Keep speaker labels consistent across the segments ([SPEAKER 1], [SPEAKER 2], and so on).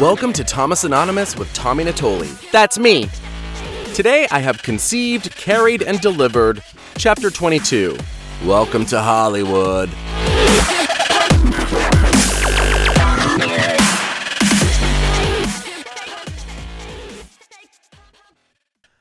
[SPEAKER 1] Welcome to Thomas Anonymous with Tommy Natoli. That's me. Today I have conceived, carried, and delivered Chapter 22. Welcome to Hollywood.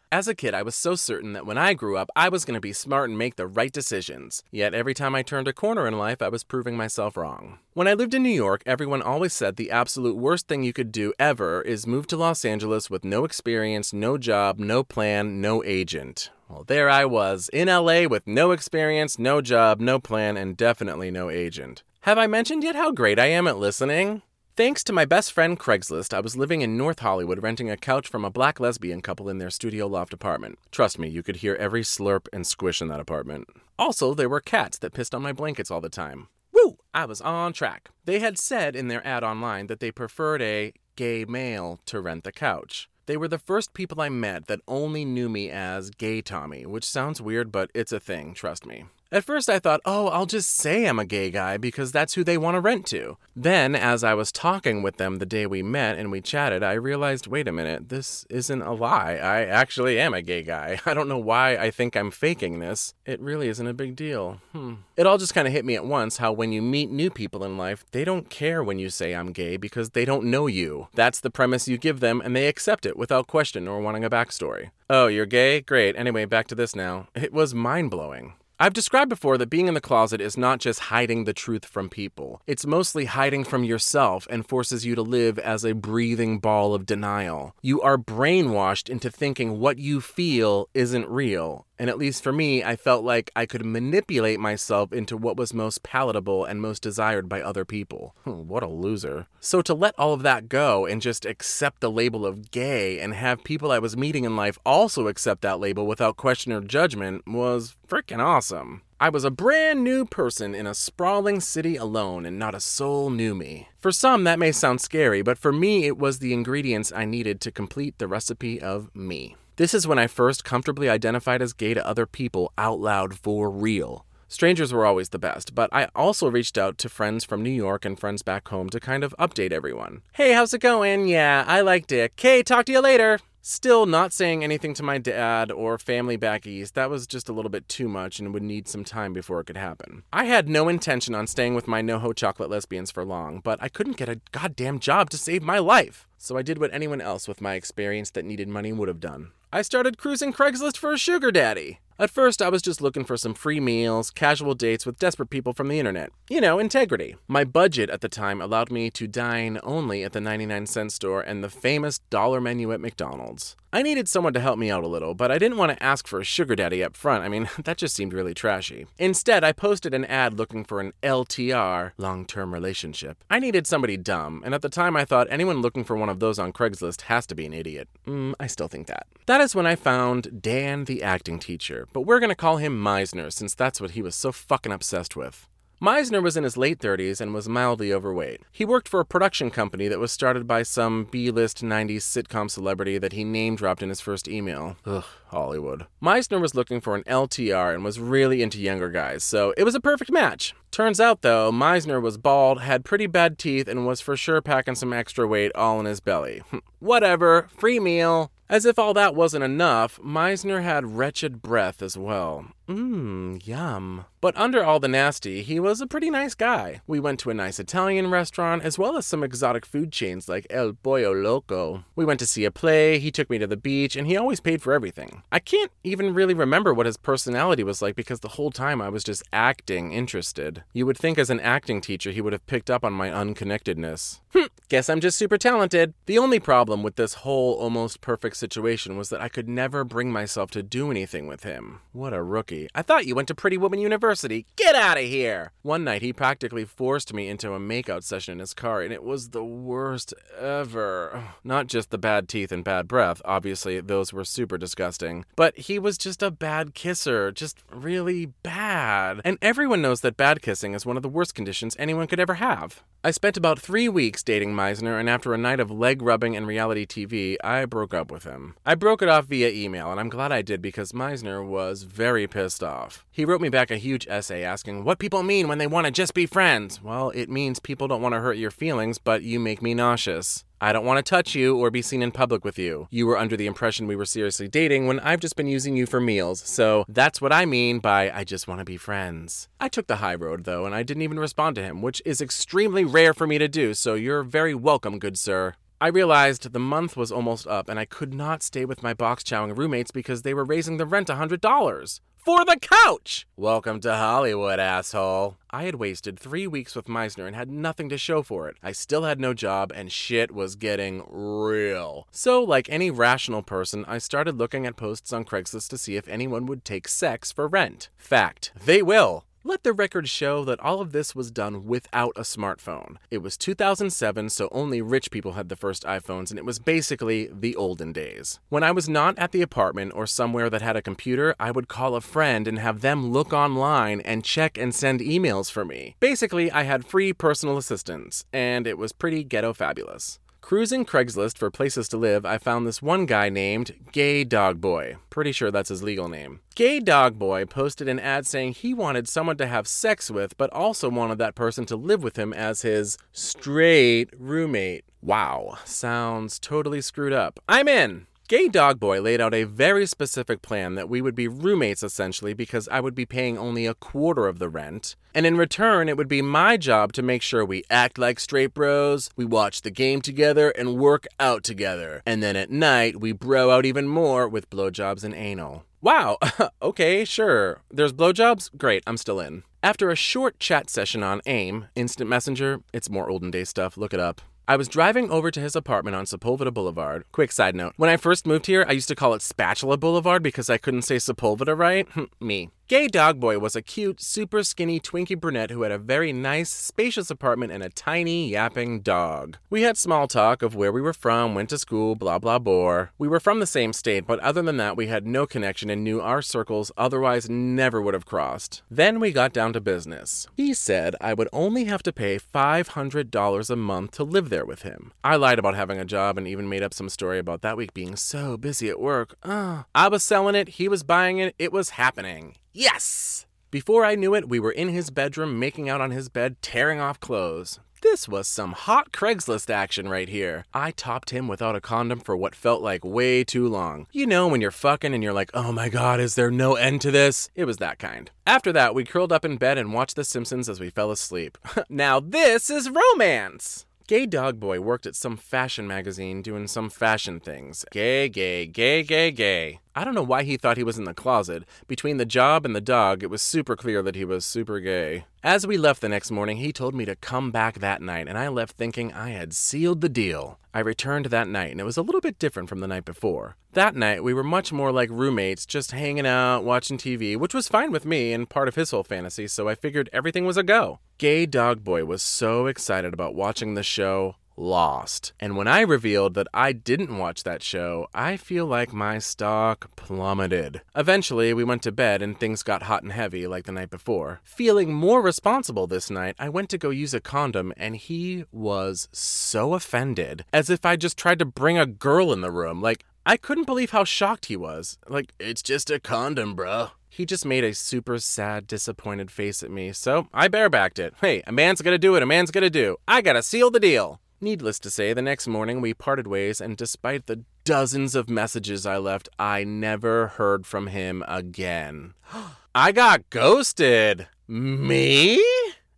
[SPEAKER 1] As a kid, I was so certain that when I grew up, I was going to be smart and make the right decisions. Yet every time I turned a corner in life, I was proving myself wrong. When I lived in New York, everyone always said the absolute worst thing you could do ever is move to Los Angeles with no experience, no job, no plan, no agent. Well, there I was, in LA with no experience, no job, no plan, and definitely no agent. Have I mentioned yet how great I am at listening? Thanks to my best friend Craigslist, I was living in North Hollywood renting a couch from a black lesbian couple in their studio loft apartment. Trust me, you could hear every slurp and squish in that apartment. Also, there were cats that pissed on my blankets all the time. Woo! I was on track. They had said in their ad online that they preferred a gay male to rent the couch. They were the first people I met that only knew me as Gay Tommy, which sounds weird, but it's a thing, trust me. At first, I thought, oh, I'll just say I'm a gay guy because that's who they want to rent to. Then, as I was talking with them the day we met and we chatted, I realized wait a minute, this isn't a lie. I actually am a gay guy. I don't know why I think I'm faking this. It really isn't a big deal. Hmm. It all just kind of hit me at once how when you meet new people in life, they don't care when you say I'm gay because they don't know you. That's the premise you give them and they accept it without question or wanting a backstory. Oh, you're gay? Great. Anyway, back to this now. It was mind blowing. I've described before that being in the closet is not just hiding the truth from people. It's mostly hiding from yourself and forces you to live as a breathing ball of denial. You are brainwashed into thinking what you feel isn't real. And at least for me, I felt like I could manipulate myself into what was most palatable and most desired by other people. Hmm, what a loser. So to let all of that go and just accept the label of gay and have people I was meeting in life also accept that label without question or judgment was freaking awesome. I was a brand new person in a sprawling city alone, and not a soul knew me. For some, that may sound scary, but for me, it was the ingredients I needed to complete the recipe of me. This is when I first comfortably identified as gay to other people out loud for real. Strangers were always the best, but I also reached out to friends from New York and friends back home to kind of update everyone. Hey, how's it going? Yeah, I like Dick. Okay, talk to you later. Still not saying anything to my dad or family back east. That was just a little bit too much and would need some time before it could happen. I had no intention on staying with my NoHo chocolate lesbians for long, but I couldn't get a goddamn job to save my life. So I did what anyone else with my experience that needed money would have done. I started cruising Craigslist for a sugar daddy. At first, I was just looking for some free meals, casual dates with desperate people from the internet. You know, integrity. My budget at the time allowed me to dine only at the 99 cent store and the famous dollar menu at McDonald's. I needed someone to help me out a little, but I didn't want to ask for a sugar daddy up front. I mean, that just seemed really trashy. Instead, I posted an ad looking for an LTR, long term relationship. I needed somebody dumb, and at the time I thought anyone looking for one of those on Craigslist has to be an idiot. Mm, I still think that. That is when I found Dan the acting teacher but we're going to call him Meisner since that's what he was so fucking obsessed with. Meisner was in his late 30s and was mildly overweight. He worked for a production company that was started by some B list 90s sitcom celebrity that he name dropped in his first email. Ugh, Hollywood. Meisner was looking for an LTR and was really into younger guys, so it was a perfect match. Turns out, though, Meisner was bald, had pretty bad teeth, and was for sure packing some extra weight all in his belly. Whatever, free meal. As if all that wasn't enough, Meisner had wretched breath as well. Mmm, yum. But under all the nasty, he was a pretty nice guy. We went to a nice Italian restaurant, as well as some exotic food chains like El Pollo Loco. We went to see a play, he took me to the beach, and he always paid for everything. I can't even really remember what his personality was like because the whole time I was just acting interested. You would think as an acting teacher he would have picked up on my unconnectedness. Hm, guess I'm just super talented. The only problem with this whole almost perfect situation was that I could never bring myself to do anything with him. What a rookie. I thought you went to Pretty Woman University. Get out of here. One night, he practically forced me into a makeout session in his car, and it was the worst ever. Not just the bad teeth and bad breath, obviously, those were super disgusting, but he was just a bad kisser, just really bad. And everyone knows that bad kissing is one of the worst conditions anyone could ever have. I spent about three weeks dating Meisner, and after a night of leg rubbing and reality TV, I broke up with him. I broke it off via email, and I'm glad I did because Meisner was very pissed off. He wrote me back a huge essay asking what people mean when they want to just be friends. Well, it means people don't want to hurt your feelings, but you make me nauseous. I don't want to touch you or be seen in public with you. You were under the impression we were seriously dating when I've just been using you for meals, so that's what I mean by I just want to be friends. I took the high road though, and I didn't even respond to him, which is extremely rare for me to do, so you're very welcome, good sir. I realized the month was almost up and I could not stay with my box chowing roommates because they were raising the rent $100 for the couch. Welcome to Hollywood, asshole. I had wasted three weeks with Meisner and had nothing to show for it. I still had no job and shit was getting real. So, like any rational person, I started looking at posts on Craigslist to see if anyone would take sex for rent. Fact, they will. Let the record show that all of this was done without a smartphone. It was 2007, so only rich people had the first iPhones, and it was basically the olden days. When I was not at the apartment or somewhere that had a computer, I would call a friend and have them look online and check and send emails for me. Basically, I had free personal assistants, and it was pretty ghetto fabulous. Cruising Craigslist for places to live, I found this one guy named Gay Dog Boy. Pretty sure that's his legal name. Gay Dog Boy posted an ad saying he wanted someone to have sex with, but also wanted that person to live with him as his straight roommate. Wow, sounds totally screwed up. I'm in! Gay Dog Boy laid out a very specific plan that we would be roommates essentially because I would be paying only a quarter of the rent. And in return, it would be my job to make sure we act like straight bros, we watch the game together, and work out together. And then at night, we bro out even more with blowjobs and anal. Wow, okay, sure. There's blowjobs? Great, I'm still in. After a short chat session on AIM, Instant Messenger, it's more olden day stuff, look it up. I was driving over to his apartment on Sepulveda Boulevard. Quick side note when I first moved here, I used to call it Spatula Boulevard because I couldn't say Sepulveda right. Me. Gay Dog Boy was a cute, super skinny Twinkie brunette who had a very nice, spacious apartment and a tiny, yapping dog. We had small talk of where we were from, went to school, blah blah bore. We were from the same state, but other than that, we had no connection and knew our circles otherwise never would have crossed. Then we got down to business. He said I would only have to pay $500 a month to live there with him. I lied about having a job and even made up some story about that week being so busy at work. Uh, I was selling it, he was buying it, it was happening. Yes! Before I knew it, we were in his bedroom, making out on his bed, tearing off clothes. This was some hot Craigslist action right here. I topped him without a condom for what felt like way too long. You know, when you're fucking and you're like, oh my god, is there no end to this? It was that kind. After that, we curled up in bed and watched The Simpsons as we fell asleep. now, this is romance! Gay Dog Boy worked at some fashion magazine doing some fashion things. Gay, gay, gay, gay, gay. I don't know why he thought he was in the closet. Between the job and the dog, it was super clear that he was super gay. As we left the next morning, he told me to come back that night, and I left thinking I had sealed the deal. I returned that night, and it was a little bit different from the night before. That night, we were much more like roommates, just hanging out, watching TV, which was fine with me and part of his whole fantasy, so I figured everything was a go. Gay Dog Boy was so excited about watching the show Lost. And when I revealed that I didn't watch that show, I feel like my stock plummeted. Eventually, we went to bed and things got hot and heavy like the night before. Feeling more responsible this night, I went to go use a condom and he was so offended, as if I just tried to bring a girl in the room. Like, I couldn't believe how shocked he was. Like, it's just a condom, bro. He just made a super sad, disappointed face at me, so I barebacked it. Hey, a man's gonna do what a man's gonna do. I gotta seal the deal. Needless to say, the next morning we parted ways, and despite the dozens of messages I left, I never heard from him again. I got ghosted. Me?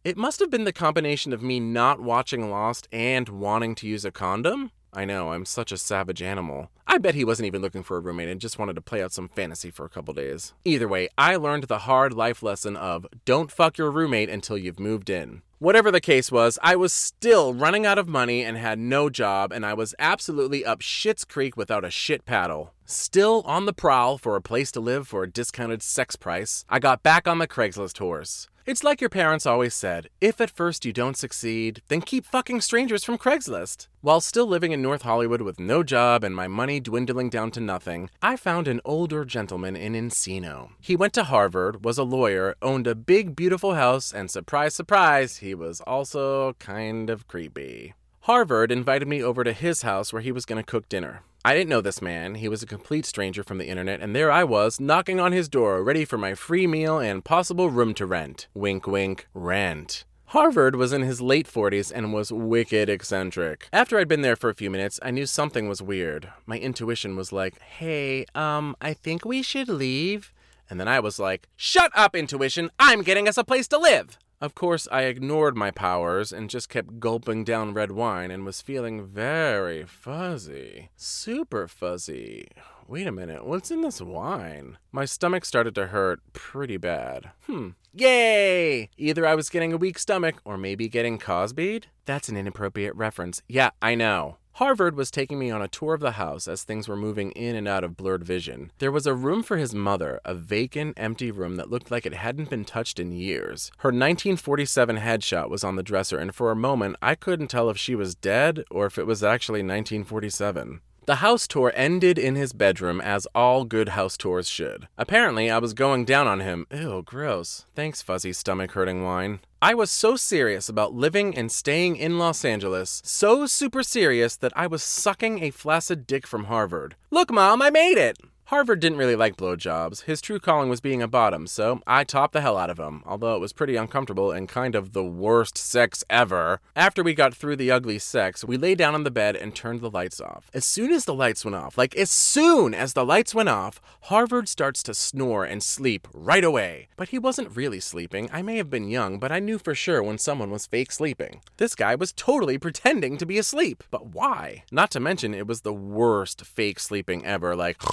[SPEAKER 1] It must have been the combination of me not watching Lost and wanting to use a condom. I know, I'm such a savage animal. I bet he wasn't even looking for a roommate and just wanted to play out some fantasy for a couple days. Either way, I learned the hard life lesson of don't fuck your roommate until you've moved in. Whatever the case was, I was still running out of money and had no job, and I was absolutely up shit's creek without a shit paddle. Still on the prowl for a place to live for a discounted sex price, I got back on the Craigslist horse. It's like your parents always said if at first you don't succeed, then keep fucking strangers from Craigslist. While still living in North Hollywood with no job and my money dwindling down to nothing, I found an older gentleman in Encino. He went to Harvard, was a lawyer, owned a big, beautiful house, and surprise, surprise, he was also kind of creepy. Harvard invited me over to his house where he was going to cook dinner. I didn't know this man. He was a complete stranger from the internet, and there I was, knocking on his door, ready for my free meal and possible room to rent. Wink, wink, rent. Harvard was in his late 40s and was wicked eccentric. After I'd been there for a few minutes, I knew something was weird. My intuition was like, hey, um, I think we should leave. And then I was like, shut up, intuition! I'm getting us a place to live! Of course, I ignored my powers and just kept gulping down red wine and was feeling very fuzzy. Super fuzzy. Wait a minute, what's in this wine? My stomach started to hurt pretty bad. Hmm. Yay! Either I was getting a weak stomach or maybe getting Cosby'd? That's an inappropriate reference. Yeah, I know. Harvard was taking me on a tour of the house as things were moving in and out of blurred vision. There was a room for his mother, a vacant, empty room that looked like it hadn't been touched in years. Her 1947 headshot was on the dresser, and for a moment I couldn't tell if she was dead or if it was actually 1947. The house tour ended in his bedroom, as all good house tours should. Apparently, I was going down on him. Ew, gross. Thanks, fuzzy stomach hurting wine. I was so serious about living and staying in Los Angeles, so super serious that I was sucking a flaccid dick from Harvard. Look, Mom, I made it! Harvard didn't really like blowjobs. His true calling was being a bottom, so I topped the hell out of him, although it was pretty uncomfortable and kind of the worst sex ever. After we got through the ugly sex, we lay down on the bed and turned the lights off. As soon as the lights went off, like as soon as the lights went off, Harvard starts to snore and sleep right away. But he wasn't really sleeping. I may have been young, but I knew for sure when someone was fake sleeping. This guy was totally pretending to be asleep. But why? Not to mention, it was the worst fake sleeping ever, like.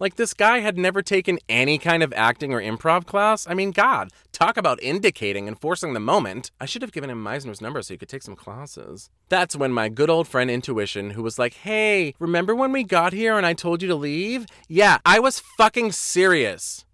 [SPEAKER 1] Like, this guy had never taken any kind of acting or improv class. I mean, God, talk about indicating and forcing the moment. I should have given him Meisner's number so he could take some classes. That's when my good old friend Intuition, who was like, hey, remember when we got here and I told you to leave? Yeah, I was fucking serious.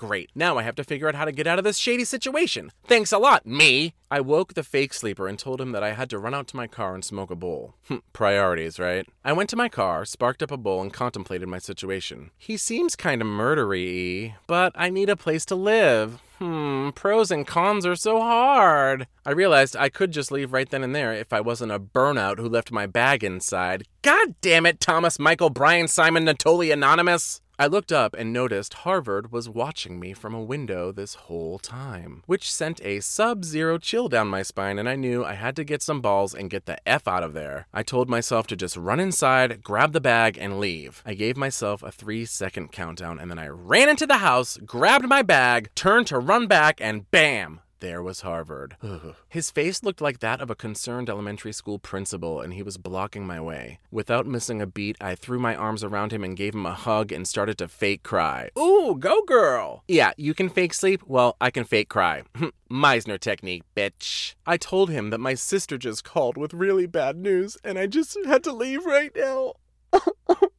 [SPEAKER 1] Great. Now I have to figure out how to get out of this shady situation. Thanks a lot, me. I woke the fake sleeper and told him that I had to run out to my car and smoke a bowl. Priorities, right? I went to my car, sparked up a bowl, and contemplated my situation. He seems kind of murdery, but I need a place to live. Hmm, pros and cons are so hard. I realized I could just leave right then and there if I wasn't a burnout who left my bag inside. God damn it, Thomas Michael Brian Simon Natoli Anonymous! I looked up and noticed Harvard was watching me from a window this whole time, which sent a sub zero chill down my spine, and I knew I had to get some balls and get the F out of there. I told myself to just run inside, grab the bag, and leave. I gave myself a three second countdown, and then I ran into the house, grabbed my bag, turned to run back, and bam! There was Harvard. His face looked like that of a concerned elementary school principal, and he was blocking my way. Without missing a beat, I threw my arms around him and gave him a hug and started to fake cry. Ooh, go girl! Yeah, you can fake sleep? Well, I can fake cry. Meisner technique, bitch. I told him that my sister just called with really bad news, and I just had to leave right now.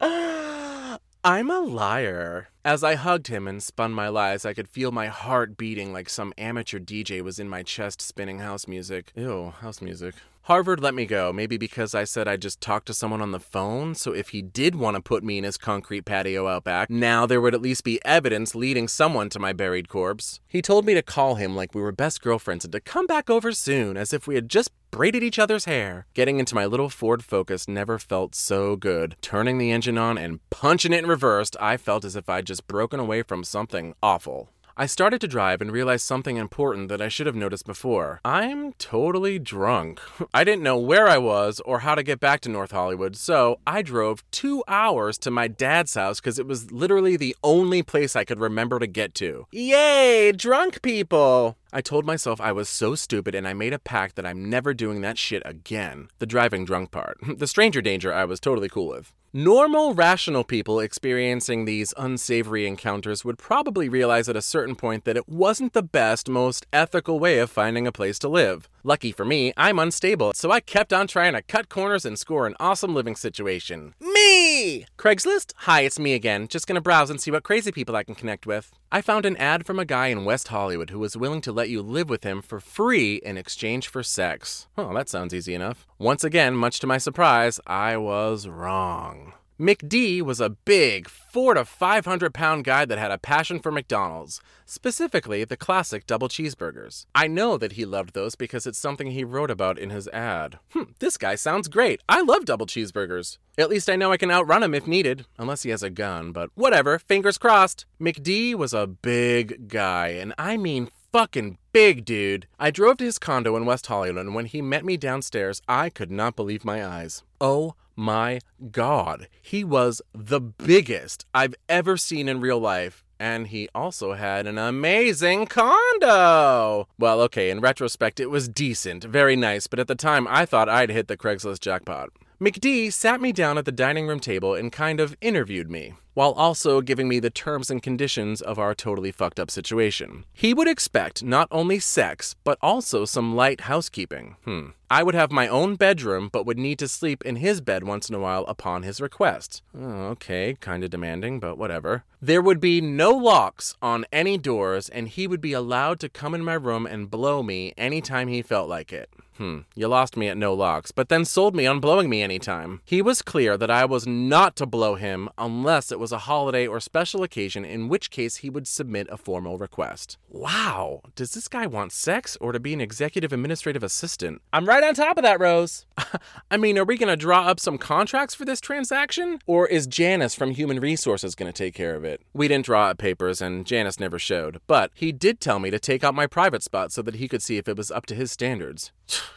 [SPEAKER 1] I'm a liar. As I hugged him and spun my lies, I could feel my heart beating like some amateur DJ was in my chest spinning house music. Ew, house music. Harvard let me go, maybe because I said I just talked to someone on the phone, so if he did want to put me in his concrete patio out back, now there would at least be evidence leading someone to my buried corpse. He told me to call him like we were best girlfriends and to come back over soon, as if we had just braided each other's hair. Getting into my little Ford Focus never felt so good. Turning the engine on and punching it in reverse, I felt as if I'd just broken away from something awful. I started to drive and realized something important that I should have noticed before. I'm totally drunk. I didn't know where I was or how to get back to North Hollywood, so I drove two hours to my dad's house because it was literally the only place I could remember to get to. Yay, drunk people! I told myself I was so stupid and I made a pact that I'm never doing that shit again. The driving drunk part. The stranger danger I was totally cool with. Normal, rational people experiencing these unsavory encounters would probably realize at a certain point that it wasn't the best, most ethical way of finding a place to live. Lucky for me, I'm unstable, so I kept on trying to cut corners and score an awesome living situation. Me! Craigslist? Hi, it's me again. Just gonna browse and see what crazy people I can connect with. I found an ad from a guy in West Hollywood who was willing to let you live with him for free in exchange for sex. Oh, that sounds easy enough. Once again, much to my surprise, I was wrong. McD was a big, four to five hundred pound guy that had a passion for McDonald's, specifically the classic double cheeseburgers. I know that he loved those because it's something he wrote about in his ad. Hm, this guy sounds great. I love double cheeseburgers. At least I know I can outrun him if needed, unless he has a gun, but whatever, fingers crossed. McD was a big guy, and I mean fucking big dude. I drove to his condo in West Hollywood, and when he met me downstairs, I could not believe my eyes. Oh my god, he was the biggest I've ever seen in real life. And he also had an amazing condo. Well, okay, in retrospect, it was decent, very nice, but at the time I thought I'd hit the Craigslist jackpot. McD sat me down at the dining room table and kind of interviewed me, while also giving me the terms and conditions of our totally fucked up situation. He would expect not only sex, but also some light housekeeping. Hmm. I would have my own bedroom, but would need to sleep in his bed once in a while upon his request. Oh, okay, kinda demanding, but whatever. There would be no locks on any doors, and he would be allowed to come in my room and blow me anytime he felt like it. Hmm, you lost me at no locks, but then sold me on blowing me anytime. He was clear that I was not to blow him unless it was a holiday or special occasion, in which case he would submit a formal request. Wow, does this guy want sex or to be an executive administrative assistant? I'm right on top of that, Rose. I mean, are we gonna draw up some contracts for this transaction? Or is Janice from Human Resources gonna take care of it? We didn't draw up papers, and Janice never showed, but he did tell me to take out my private spot so that he could see if it was up to his standards.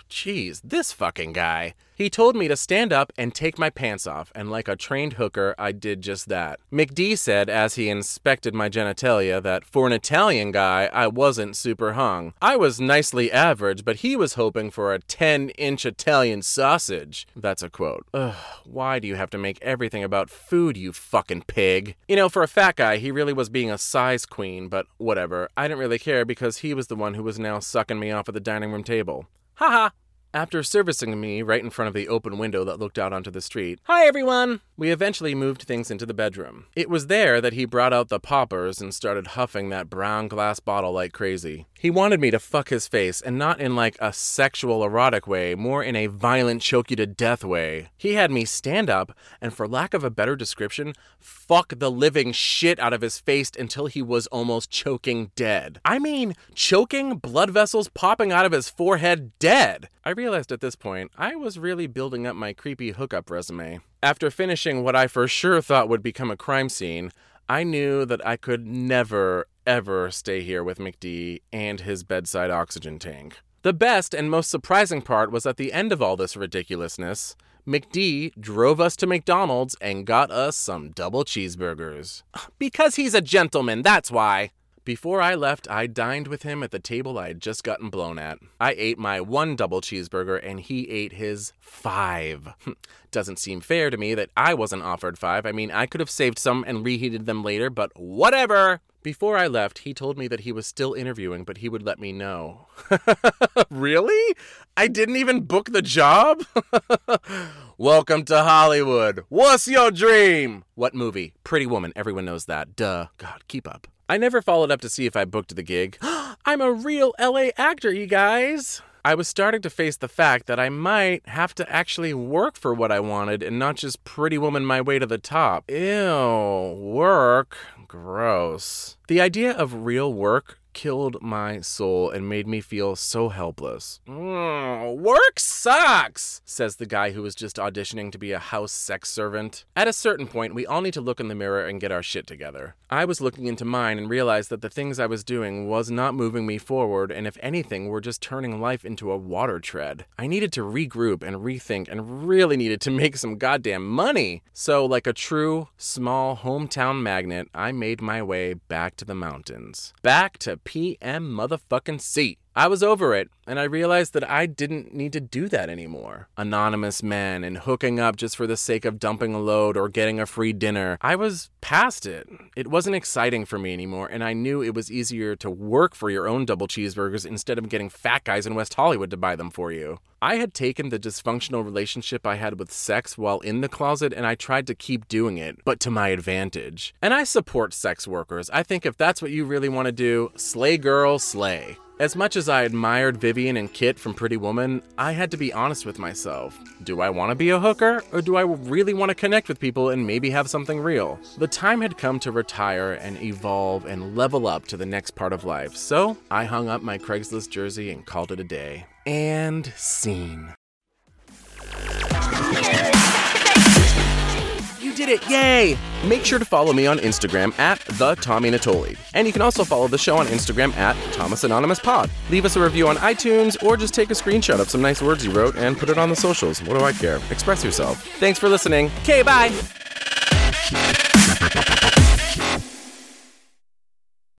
[SPEAKER 1] Jeez, this fucking guy. He told me to stand up and take my pants off, and like a trained hooker, I did just that. McD said as he inspected my genitalia that for an Italian guy, I wasn't super hung. I was nicely average, but he was hoping for a 10 inch Italian sausage. That's a quote. Ugh, why do you have to make everything about food, you fucking pig? You know, for a fat guy, he really was being a size queen, but whatever. I didn't really care because he was the one who was now sucking me off at the dining room table. Haha. After servicing me right in front of the open window that looked out onto the street, Hi everyone! We eventually moved things into the bedroom. It was there that he brought out the poppers and started huffing that brown glass bottle like crazy. He wanted me to fuck his face, and not in like a sexual erotic way, more in a violent choke you to death way. He had me stand up, and for lack of a better description, fuck the living shit out of his face until he was almost choking dead. I mean, choking, blood vessels popping out of his forehead, dead. I realized at this point I was really building up my creepy hookup resume. After finishing what I for sure thought would become a crime scene, I knew that I could never, ever stay here with McD and his bedside oxygen tank. The best and most surprising part was at the end of all this ridiculousness, McD drove us to McDonald's and got us some double cheeseburgers. Because he's a gentleman, that's why. Before I left, I dined with him at the table I had just gotten blown at. I ate my one double cheeseburger and he ate his five. Doesn't seem fair to me that I wasn't offered five. I mean, I could have saved some and reheated them later, but whatever! Before I left, he told me that he was still interviewing, but he would let me know. really? I didn't even book the job? Welcome to Hollywood. What's your dream? What movie? Pretty Woman. Everyone knows that. Duh. God, keep up. I never followed up to see if I booked the gig. I'm a real LA actor, you guys. I was starting to face the fact that I might have to actually work for what I wanted and not just pretty woman my way to the top. Ew, work. Gross. The idea of real work killed my soul and made me feel so helpless. Mm, work sucks, says the guy who was just auditioning to be a house sex servant. At a certain point, we all need to look in the mirror and get our shit together. I was looking into mine and realized that the things I was doing was not moving me forward, and if anything, were just turning life into a water tread. I needed to regroup and rethink and really needed to make some goddamn money. So, like a true small hometown magnet, I made my way back to the mountains. Back to PM motherfucking C. I was over it, and I realized that I didn't need to do that anymore. Anonymous men and hooking up just for the sake of dumping a load or getting a free dinner. I was past it. It wasn't exciting for me anymore, and I knew it was easier to work for your own double cheeseburgers instead of getting fat guys in West Hollywood to buy them for you. I had taken the dysfunctional relationship I had with sex while in the closet and I tried to keep doing it, but to my advantage. And I support sex workers. I think if that's what you really want to do, slay girl, slay. As much as I admired Vivian and Kit from Pretty Woman, I had to be honest with myself. Do I want to be a hooker, or do I really want to connect with people and maybe have something real? The time had come to retire and evolve and level up to the next part of life, so I hung up my Craigslist jersey and called it a day. And scene. You did it! Yay! Make sure to follow me on Instagram at the Tommy Natoli. And you can also follow the show on Instagram at Thomas Anonymous Pod. Leave us a review on iTunes or just take a screenshot of some nice words you wrote and put it on the socials. What do I care? Express yourself. Thanks for listening. Okay, bye!